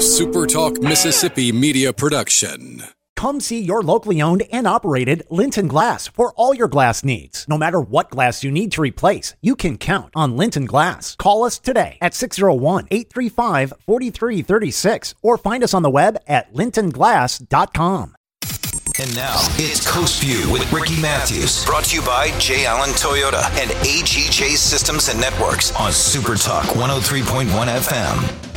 A SuperTalk Mississippi media production. Come see your locally owned and operated Linton Glass for all your glass needs. No matter what glass you need to replace, you can count on Linton Glass. Call us today at 601 835 4336 or find us on the web at lintonglass.com. And now it's Coast View with Ricky Matthews, brought to you by J. Allen Toyota and AGJ Systems and Networks on Super Talk 103.1 FM.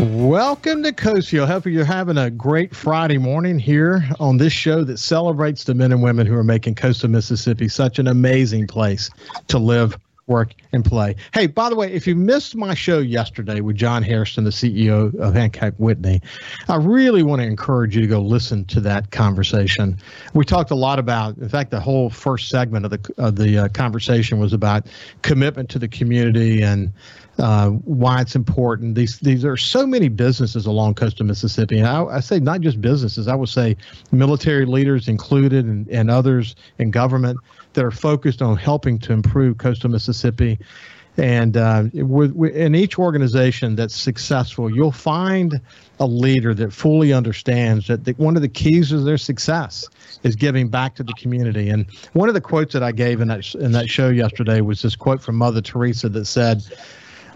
Welcome to Coast View. I hope you're having a great Friday morning here on this show that celebrates the men and women who are making coastal Mississippi such an amazing place to live, work, and play. Hey, by the way, if you missed my show yesterday with John Hairston, the CEO of Hancock Whitney, I really want to encourage you to go listen to that conversation. We talked a lot about, in fact, the whole first segment of the of the uh, conversation was about commitment to the community and uh, why it's important. These these are so many businesses along coast of Mississippi. And I, I, say not just businesses. I would say military leaders included and, and others in government that are focused on helping to improve coastal Mississippi. And uh, with, with, in each organization that's successful, you'll find a leader that fully understands that the, one of the keys of their success is giving back to the community. And one of the quotes that I gave in that in that show yesterday was this quote from Mother Teresa that said,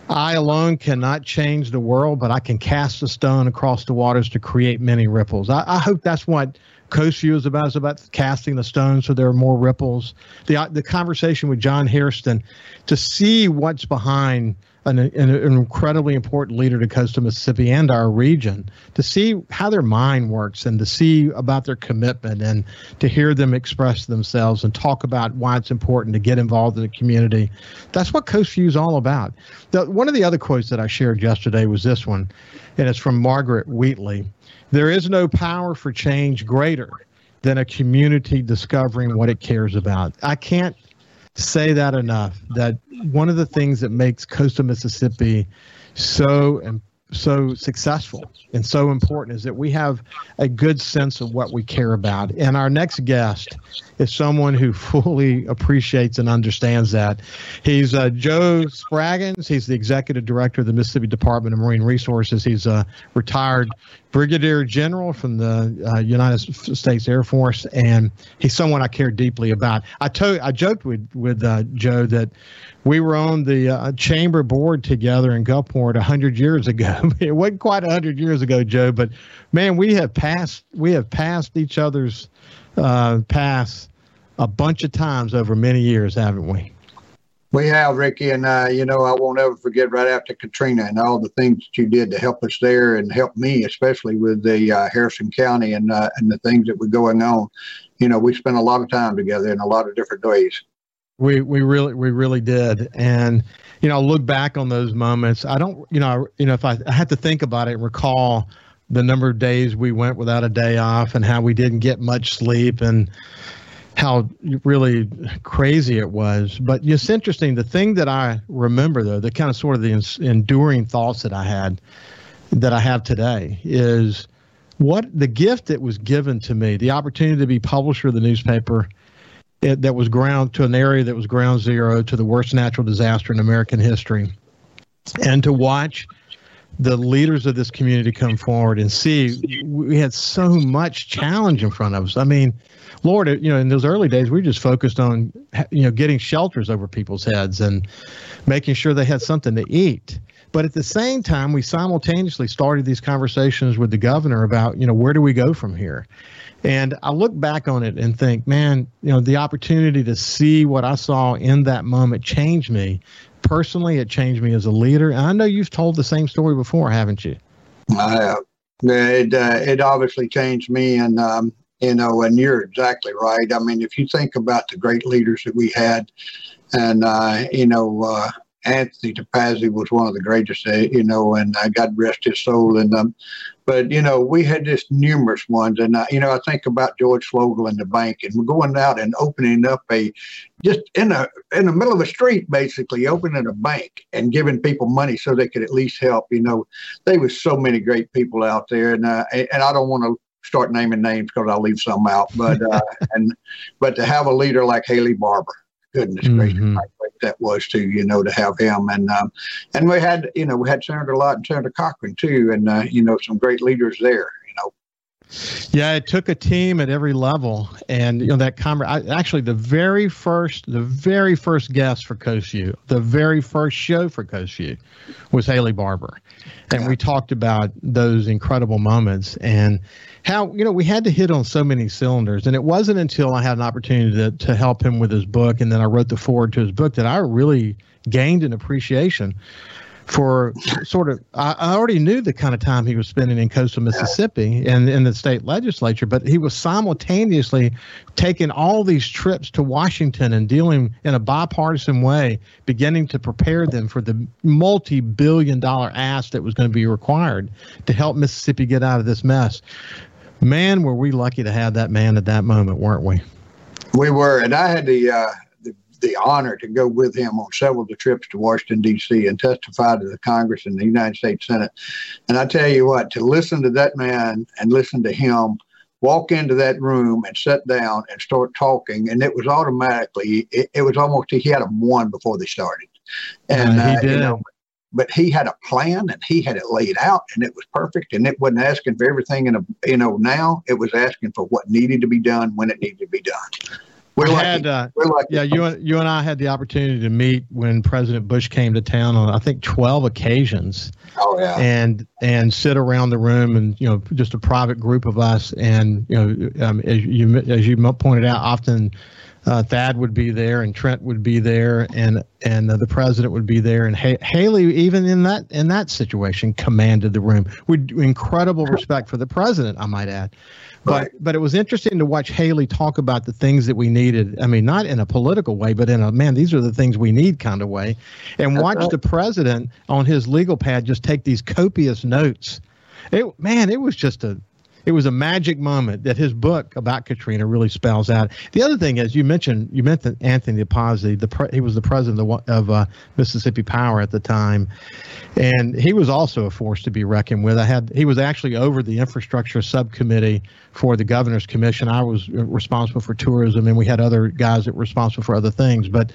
I alone cannot change the world, but I can cast a stone across the waters to create many ripples. I, I hope that's what Coast View is about. It's about casting the stone so there are more ripples. The the conversation with John Hairston to see what's behind an, an, incredibly important leader to coastal Mississippi and our region to see how their mind works and to see about their commitment and to hear them express themselves and talk about why it's important to get involved in the community. That's what Coast View is all about. The, one of the other quotes that I shared yesterday was this one, and it's from Margaret Wheatley. There is no power for change greater than a community discovering what it cares about. I can't say that enough. That one of the things that makes coastal Mississippi so so successful and so important is that we have a good sense of what we care about. And our next guest is someone who fully appreciates and understands that. He's uh, Joe Spraggins. He's the executive director of the Mississippi Department of Marine Resources. He's a retired brigadier general from the uh, United States Air Force, and he's someone I care deeply about. I told, I joked with with uh, Joe that we were on the uh, chamber board together in Gulfport hundred years ago. it wasn't quite hundred years ago, Joe, but man, we have passed we have passed each other's uh, paths a bunch of times over many years, haven't we? We have, Ricky, and uh, you know I won't ever forget right after Katrina and all the things that you did to help us there and help me, especially with the uh, Harrison County and uh, and the things that were going on. You know, we spent a lot of time together in a lot of different ways. We we really we really did, and you know, look back on those moments. I don't, you know, you know, if I, I had to think about it and recall the number of days we went without a day off and how we didn't get much sleep and how really crazy it was. But it's interesting. The thing that I remember, though, the kind of sort of the enduring thoughts that I had, that I have today, is what the gift that was given to me, the opportunity to be publisher of the newspaper. It, that was ground to an area that was ground zero to the worst natural disaster in American history, and to watch the leaders of this community come forward and see we had so much challenge in front of us. I mean, Lord, you know, in those early days, we just focused on, you know, getting shelters over people's heads and making sure they had something to eat. But at the same time, we simultaneously started these conversations with the governor about, you know, where do we go from here? And I look back on it and think, man, you know, the opportunity to see what I saw in that moment changed me. Personally, it changed me as a leader. And I know you've told the same story before, haven't you? I have. It, uh, it obviously changed me. And um, you know, and you're exactly right. I mean, if you think about the great leaders that we had, and uh, you know, uh, Anthony Topazi was one of the greatest, uh, you know, and I God rest his soul. And um, but you know, we had just numerous ones, and uh, you know, I think about George Schloegel in the bank, and we're going out and opening up a just in a in the middle of a street, basically opening a bank and giving people money so they could at least help. You know, there was so many great people out there, and uh, and I don't want to start naming names because I'll leave some out. But uh, and but to have a leader like Haley Barbour, goodness mm-hmm. gracious, that was too, you know, to have him. And um, and we had, you know, we had Senator Lott and Senator Cochran too, and uh, you know, some great leaders there. Yeah, it took a team at every level, and you know that conver- actually the very first, the very first guest for Coast View, the very first show for Coast View, was Haley Barbour, and yeah. we talked about those incredible moments and how you know we had to hit on so many cylinders and it wasn't until i had an opportunity to, to help him with his book and then i wrote the forward to his book that i really gained an appreciation for sort of I, already knew the kind of time he was spending in coastal Mississippi and in the state legislature, but he was simultaneously taking all these trips to Washington and dealing in a bipartisan way, beginning to prepare them for the multi-billion dollar ask that was going to be required to help Mississippi get out of this mess. Man, were we lucky to have that man at that moment, weren't we? We were, and I had the uh, the honor to go with him on several of the trips to Washington, D.C., and testify to the Congress and the United States Senate. And I tell you what, to listen to that man and listen to him walk into that room and sit down and start talking, and it was automatically, it, it was almost he had them won before they started. And uh, he did. You know, but he had a plan and he had it laid out and it was perfect and it wasn't asking for everything in a you know now it was asking for what needed to be done when it needed to be done we're lucky. had, uh, we're lucky. yeah, you and you and I had the opportunity to meet when President Bush came to town on I think twelve occasions. Oh yeah. And and sit around the room and you know just a private group of us and you know um, as you as you pointed out often. Uh, Thad would be there, and Trent would be there, and and uh, the president would be there, and ha- Haley, even in that in that situation, commanded the room with incredible respect for the president. I might add, but but it was interesting to watch Haley talk about the things that we needed. I mean, not in a political way, but in a man, these are the things we need kind of way. And watch right. the president on his legal pad just take these copious notes. It man, it was just a it was a magic moment that his book about Katrina really spells out. The other thing is, you mentioned you mentioned Anthony Topazi. The pre, he was the president of, of uh, Mississippi Power at the time, and he was also a force to be reckoned with. I had he was actually over the infrastructure subcommittee for the governor's commission. I was responsible for tourism, and we had other guys that were responsible for other things. But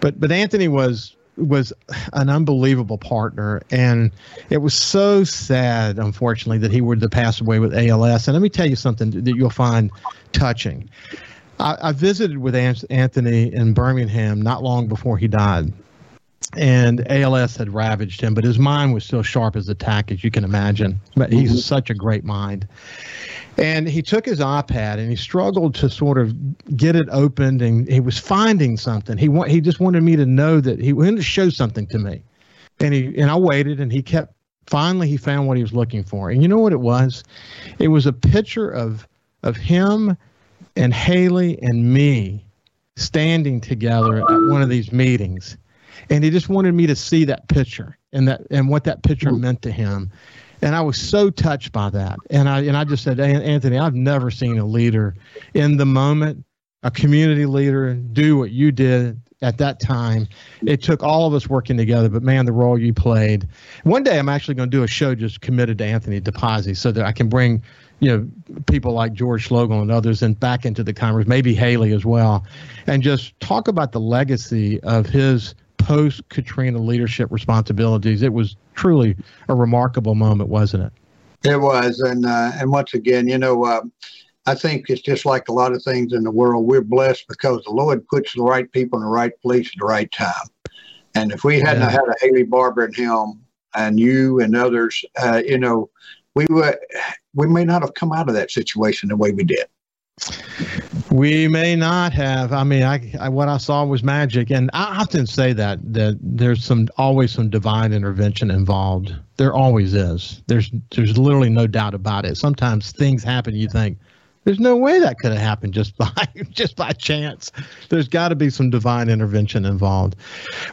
but but Anthony was was an unbelievable partner, and it was so sad, unfortunately, that he would have passed away with ALS. And let me tell you something that you'll find touching. I, I visited with Anthony in Birmingham not long before he died, and ALS had ravaged him, but his mind was still sharp as a tack, as you can imagine. But he's mm-hmm. such a great mind. And he took his iPad and he struggled to sort of get it opened, and he was finding something. He wa- he just wanted me to know that he wanted to show something to me, and he and I waited, and he kept. Finally, he found what he was looking for, and you know what it was? It was a picture of of him and Haley and me standing together at one of these meetings, and he just wanted me to see that picture and that and what that picture hmm. meant to him and I was so touched by that. And I and I just said, Anthony, I've never seen a leader in the moment, a community leader, do what you did at that time. It took all of us working together, but man, the role you played. One day, I'm actually going to do a show just committed to Anthony Topazi, so that I can bring you know people like George Schloegel and others and back into the conversation, maybe Haley as well, and just talk about the legacy of his post Katrina leadership responsibilities. It was truly a remarkable moment, wasn't it? It was, and uh, and once again, you know, uh, I think it's just like a lot of things in the world. We're blessed because the Lord puts the right people in the right place at the right time. And if we hadn't yeah. had a Haley Barbour and him, and you and others, uh, you know, we were we may not have come out of that situation the way we did. We may not have. I mean, I, I, what I saw was magic, and I often say that that there's some always some divine intervention involved. There always is. There's there's literally no doubt about it. Sometimes things happen. You think there's no way that could have happened just by just by chance. There's got to be some divine intervention involved.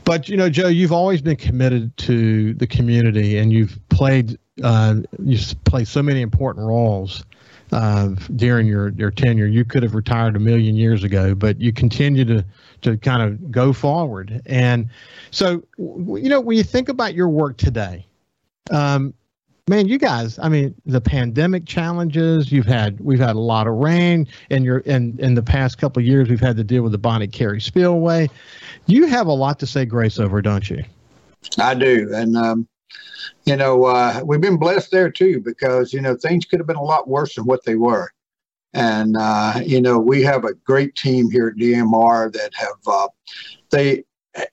But you know, Joe, you've always been committed to the community, and you've played uh, you've played so many important roles uh, during your, your tenure. You could have retired a million years ago, but you continue to to kind of go forward. And so, you know, when you think about your work today, um, man, you guys, I mean, the pandemic challenges you've had, we've had a lot of rain, and you're in in the past couple years, we've had to deal with the Bonnet Carré spillway. You have a lot to say grace over, don't you? I do, and um, you know, uh, we've been blessed there too because you know things could have been a lot worse than what they were. And uh, you know, we have a great team here at DMR that have uh, they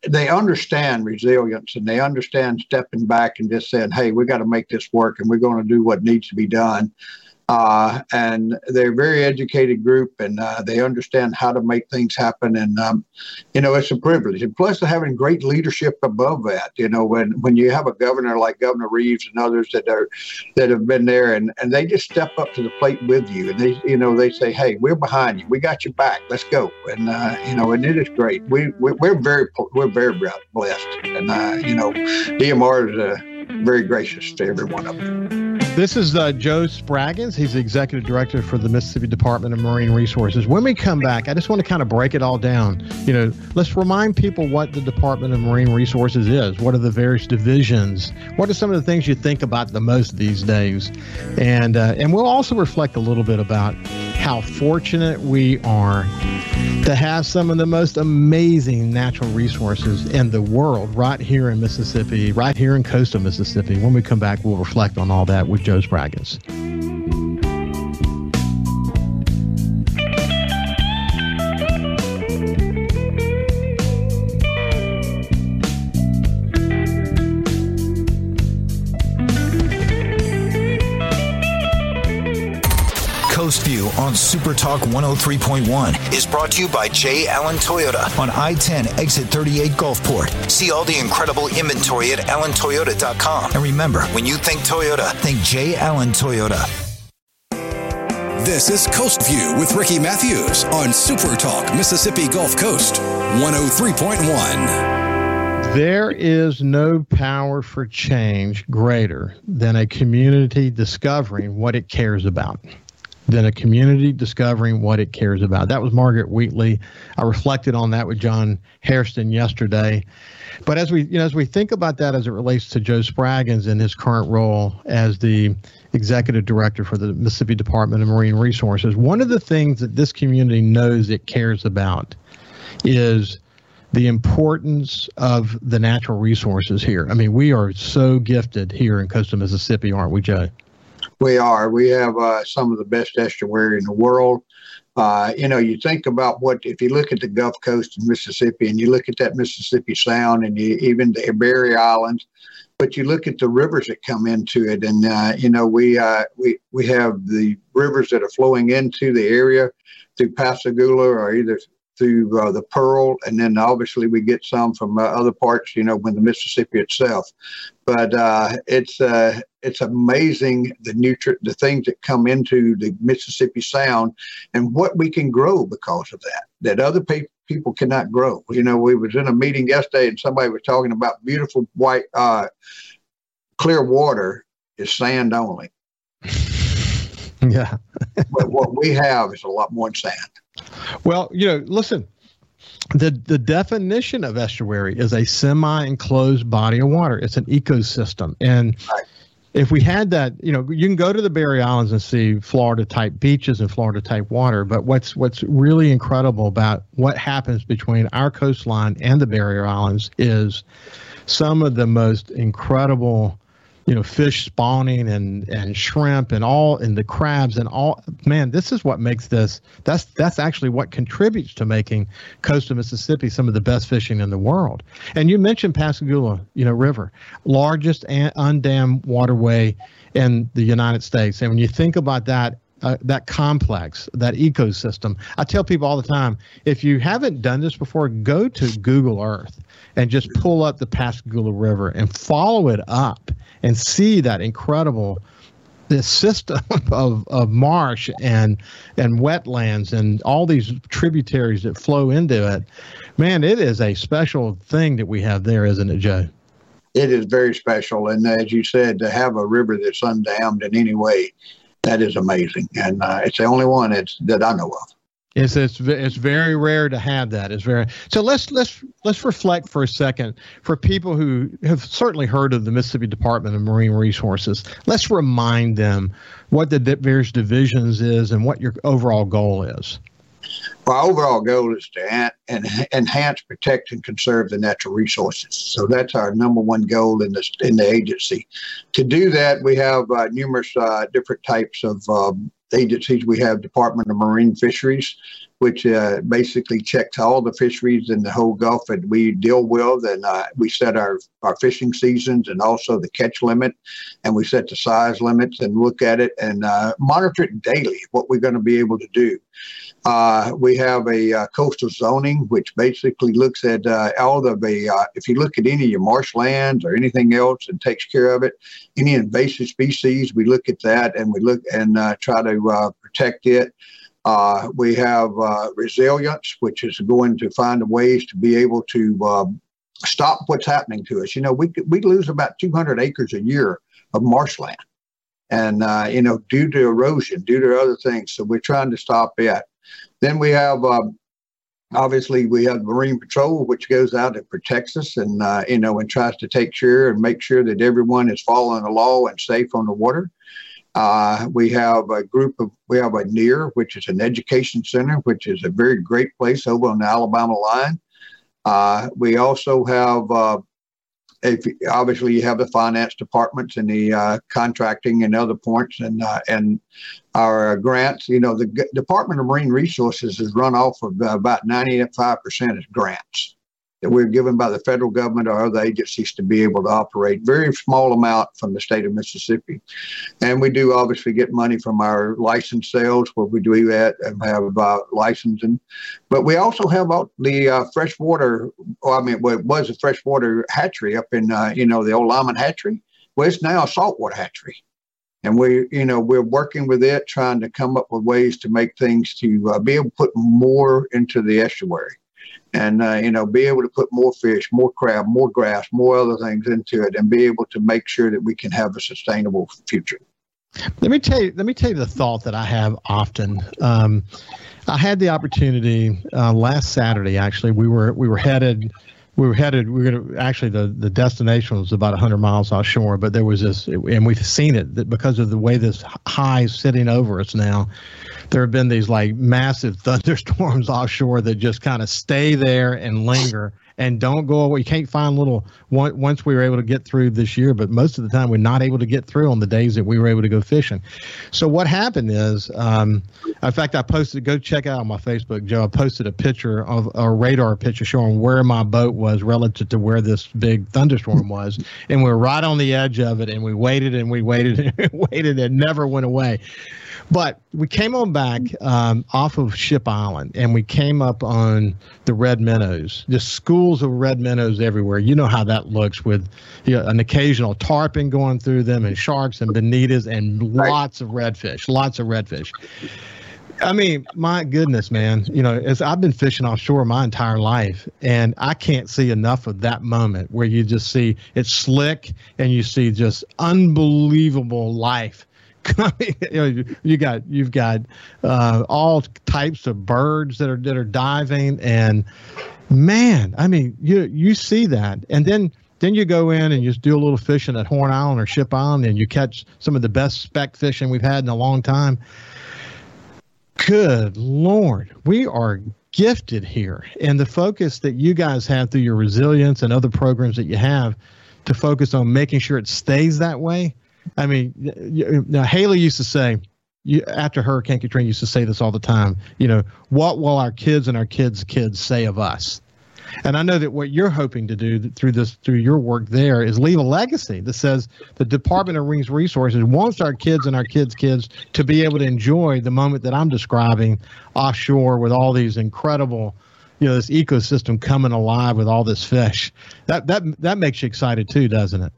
they understand resilience and they understand stepping back and just saying, "Hey, we got to make this work, and we're going to do what needs to be done." Uh, and they're a very educated group and uh, they understand how to make things happen. And, um, you know, it's a privilege. And plus, having great leadership above that, you know, when, when you have a governor like Governor Reeves and others that are that have been there and, and they just step up to the plate with you and they, you know, they say, hey, we're behind you. We got your back. Let's go. And, uh, you know, and it is great. We, we, we're very, we're very blessed. And, uh, you know, DMR is uh, very gracious to every one of them. This is uh, Joe Spraggins. He's the executive director for the Mississippi Department of Marine Resources. When we come back, I just want to kind of break it all down. You know, let's remind people what the Department of Marine Resources is. What are the various divisions? What are some of the things you think about the most these days? And uh, and we'll also reflect a little bit about how fortunate we are to have some of the most amazing natural resources in the world right here in Mississippi, right here in coastal Mississippi. When we come back, we'll reflect on all that with Joe Spraggins. View on Super Talk 103.1 is brought to you by J. Allen Toyota on I 10 exit 38 Gulfport. See all the incredible inventory at allentoyota.com. And remember, when you think Toyota, think J. Allen Toyota. This is Coast View with Ricky Matthews on Super Talk Mississippi Gulf Coast 103.1. There is no power for change greater than a community discovering what it cares about than a community discovering what it cares about. That was Margaret Wheatley. I reflected on that with John Hairston yesterday. But as we you know as we think about that as it relates to Joe Spraggins in his current role as the executive director for the Mississippi Department of Marine Resources, one of the things that this community knows it cares about is the importance of the natural resources here. I mean, we are so gifted here in coastal Mississippi, aren't we, Joe? We are. We have uh, some of the best estuary in the world. Uh, you know, you think about what if you look at the Gulf Coast of Mississippi, and you look at that Mississippi Sound, and you, even the Barrier Islands, but you look at the rivers that come into it, and uh, you know, we uh, we we have the rivers that are flowing into the area through Pascagoula or either through uh, the Pearl, and then obviously we get some from uh, other parts, you know, when the Mississippi itself. But uh, it's uh, it's amazing the nutri- the things that come into the Mississippi Sound, and what we can grow because of that that other pe- people cannot grow. You know, we was in a meeting yesterday, and somebody was talking about beautiful white, uh, clear water is sand only. Yeah. but what we have is a lot more sand. Well, you know, listen, the the definition of estuary is a semi-enclosed body of water. It's an ecosystem, and right. if we had that, you know, you can go to the Barrier Islands and see Florida-type beaches and Florida-type water. But what's what's really incredible about what happens between our coastline and the Barrier Islands is some of the most incredible you know fish spawning and and shrimp and all and the crabs and all man this is what makes this that's that's actually what contributes to making coastal mississippi some of the best fishing in the world and you mentioned pascagoula you know river largest undammed waterway in the united states and when you think about that uh, that complex, that ecosystem. I tell people all the time if you haven't done this before, go to Google Earth and just pull up the Pascagoula River and follow it up and see that incredible this system of, of marsh and and wetlands and all these tributaries that flow into it. Man, it is a special thing that we have there, isn't it, Joe? It is very special, and as you said, to have a river that's undammed in any way, that is amazing, and uh, it's the only one that's, that I know of. It's, it's it's very rare to have that. It's very so. Let's let's let's reflect for a second for people who have certainly heard of the Mississippi Department of Marine Resources. Let's remind them what the various divisions is and what your overall goal is. Well, Our overall goal is to enhance, protect, and conserve the natural resources. So that's our number one goal in the in the agency. To do that, we have uh, numerous uh, different types of um, agencies. We have Department of Marine Fisheries, which uh, basically checks all the fisheries in the whole Gulf that we deal with, and uh, we set our, our fishing seasons and also the catch limit, and we set the size limits and look at it and uh, monitor it daily. What we're going to be able to do. Uh, we have a uh, coastal zoning, which basically looks at uh, all of the, uh, if you look at any of your marshlands or anything else and takes care of it, any invasive species, we look at that and we look and uh, try to uh, protect it. we have resilience, which is going to find ways to be able to um, stop what's happening to us. You know, we, we lose about 200 acres a year of marshland and uh, you know due to erosion due to other things so we're trying to stop it then we have um, obviously we have marine patrol which goes out and protects us and uh, you know and tries to take care and make sure that everyone is following the law and safe on the water. Uh, we have a group of we have a NERR which is an education center which is a very great place over on the alabama line. Uh, we also have uh, if obviously you have the finance departments and the uh, contracting and other points and uh, and our grants. You know, the G- Department of Marine Resources is run off of about 95% as grants that we're given by the federal government or other agencies to be able to operate. Very small amount from the state of Mississippi. And we do obviously get money from our license sales where we do that and have uh, licensing. But we also have the uh, freshwater, well, I mean, well, it was a freshwater hatchery up in, uh, you know, the old Lyman hatchery. Well, it's now a saltwater hatchery and we you know we're working with it trying to come up with ways to make things to uh, be able to put more into the estuary and uh, you know be able to put more fish more crab more grass more other things into it and be able to make sure that we can have a sustainable future. Let me tell you let me tell you the thought that i have often. Um, i had the opportunity uh, last saturday actually we were we were headed we were headed we were going to actually the the destination was about 100 miles offshore but there was this and we've seen it that because of the way this high is sitting over us now there have been these like massive thunderstorms offshore that just kind of stay there and linger and don't go away. You can't find little once we were able to get through this year, but most of the time we're not able to get through on the days that we were able to go fishing. So what happened is, um, in fact, I posted. Go check out on my Facebook, Joe. I posted a picture of a radar picture showing where my boat was relative to where this big thunderstorm was, and we we're right on the edge of it. And we waited and we waited and waited and never went away. But we came on back um, off of Ship Island and we came up on the Red Minnows, just schools of red minnows everywhere. You know how that looks with you know, an occasional tarpon going through them and sharks and bonitas and lots of redfish, lots of redfish. I mean, my goodness, man. You know, as I've been fishing offshore my entire life, and I can't see enough of that moment where you just see it's slick and you see just unbelievable life you, know, you got you've got uh, all types of birds that are that are diving, and man, I mean, you you see that, and then then you go in and you just do a little fishing at Horn Island or Ship Island, and you catch some of the best speck fishing we've had in a long time. Good Lord, we are gifted here, and the focus that you guys have through your resilience and other programs that you have to focus on making sure it stays that way I mean, now Haley used to say, you, after Hurricane Katrina used to say this all the time. You know, what will our kids and our kids' kids say of us? And I know that what you're hoping to do through this, through your work there, is leave a legacy that says the Department of Marine Resources wants our kids and our kids' kids to be able to enjoy the moment that I'm describing offshore with all these incredible, you know, this ecosystem coming alive with all this fish. That that that makes you excited too, doesn't it?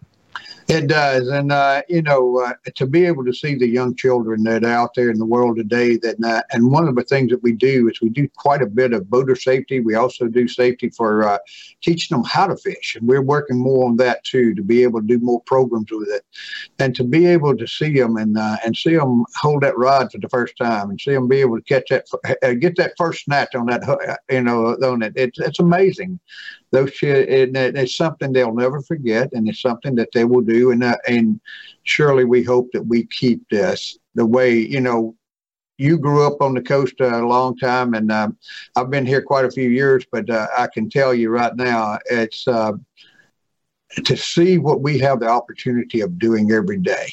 It does, and uh, you know, uh, to be able to see the young children that are out there in the world today, that uh, and one of the things that we do is we do quite a bit of boater safety. We also do safety for uh, teaching them how to fish, and we're working more on that too to be able to do more programs with it, and to be able to see them and uh, and see them hold that rod for the first time, and see them be able to catch that, uh, get that first snatch on that, you know, on it. It's it's amazing those it, it's something they'll never forget, and it's something that they will do. And uh, and surely we hope that we keep this the way you know. You grew up on the coast a long time, and um, I've been here quite a few years. But uh, I can tell you right now, it's uh, to see what we have the opportunity of doing every day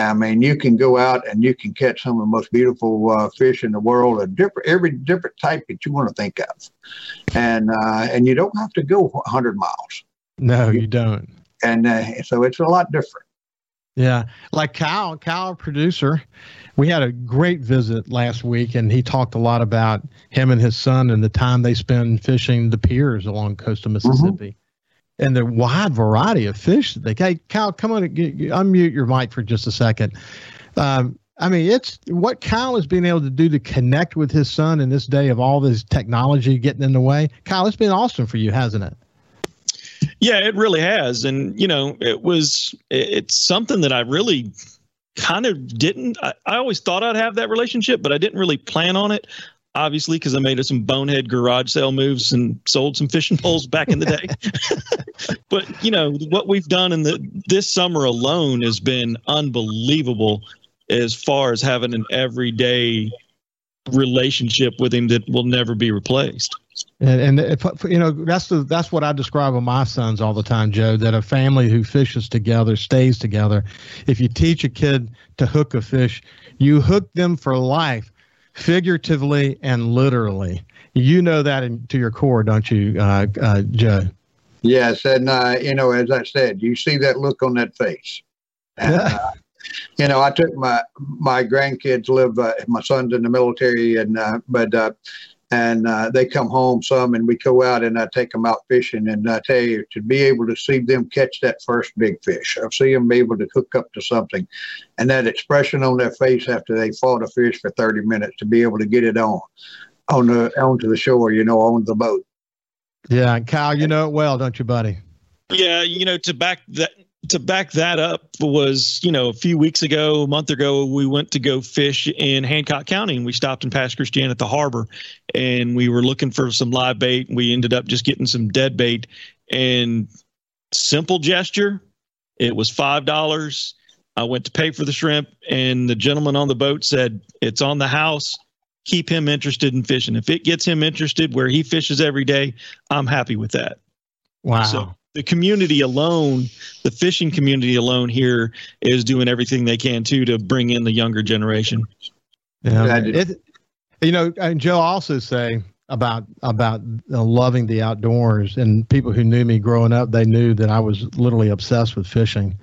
I mean, you can go out and you can catch some of the most beautiful uh, fish in the world, a different every different type that you want to think of, and uh, and you don't have to go 100 miles. No, you, don't. And uh, so it's a lot different. Yeah, like Kyle, Kyle, producer, we had a great visit last week, and he talked a lot about him and his son and the time they spend fishing the piers along coast of mm-hmm. Mississippi. And the wide variety of fish that they. Hey, Kyle, come on, get, unmute your mic for just a second. Um, I mean, it's what Kyle has been able to do to connect with his son in this day of all this technology getting in the way. Kyle, it's been awesome for you, hasn't it? Yeah, it really has, and you know, it was it's something that I really kind of didn't. I, I always thought I'd have that relationship, but I didn't really plan on it obviously because I made some bonehead garage sale moves and sold some fishing poles back in the day. but you know what we've done in the this summer alone has been unbelievable as far as having an everyday relationship with him that will never be replaced. And, and you know that's the that's what I describe with my sons all the time, Joe. That a family who fishes together stays together. If you teach a kid to hook a fish, you hook them for life figuratively and literally. You know that in, to your core, don't you, uh, uh, Joe? Yes, and uh, you know, as I said, you see that look on that face. And, uh, you know, I took my my grandkids live. Uh, my son's in the military, and uh, but and uh, they come home some and we go out and I take them out fishing and I tell you to be able to see them catch that first big fish I see them be able to hook up to something. And that expression on their face after they fought a fish for 30 minutes to be able to get it on on the onto the shore you know on the boat. Yeah Kyle you know it well don't you buddy? Yeah you know to back that to back that up was, you know, a few weeks ago, a month ago, we went to go fish in Hancock County and we stopped in Pass Christian at the harbor and we were looking for some live bait. And We ended up just getting some dead bait and simple gesture. It was $5. I went to pay for the shrimp and the gentleman on the boat said, it's on the house. Keep him interested in fishing. If it gets him interested where he fishes every day, I'm happy with that. Wow. So the community alone, the fishing community alone here is doing everything they can too to bring in the younger generation. Yeah, it, you know, and Joe also say about about uh, loving the outdoors, and people who knew me growing up, they knew that I was literally obsessed with fishing.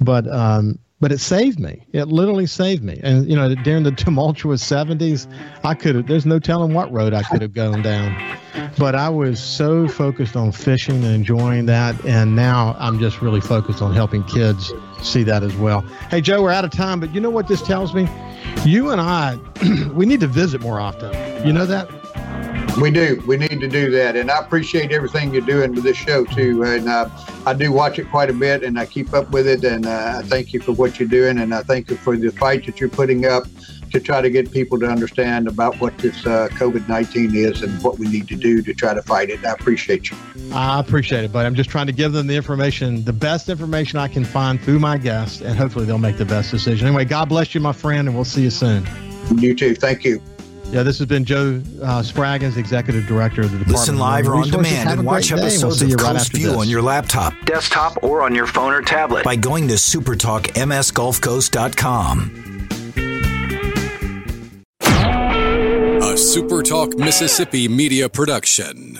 But um, but it saved me. It literally saved me. And you know, during the tumultuous '70s, I could have. There's no telling what road I could have gone down. But I was so focused on fishing and enjoying that, and now I'm just really focused on helping kids see that as well. Hey, Joe, we're out of time, but you know what this tells me? You and I, we need to visit more often. You know that? We do. We need to do that. And I appreciate everything you're doing with this show, too. And uh, I do watch it quite a bit and I keep up with it. And uh, I thank you for what you're doing. And I thank you for the fight that you're putting up to try to get people to understand about what this uh, COVID 19 is and what we need to do to try to fight it. I appreciate you. I appreciate it, but I'm just trying to give them the information, the best information I can find through my guests, and hopefully they'll make the best decision. Anyway, God bless you, my friend, and we'll see you soon. You too. Thank you. Yeah, this has been Joe uh, Spraggins, Executive Director of the Department. Of Defense. Listen live or on demand and watch episodes we'll of Coast right View this. on your laptop, desktop, or on your phone or tablet by going to supertalkmsgulfcoast.com. A SuperTalk Mississippi media production.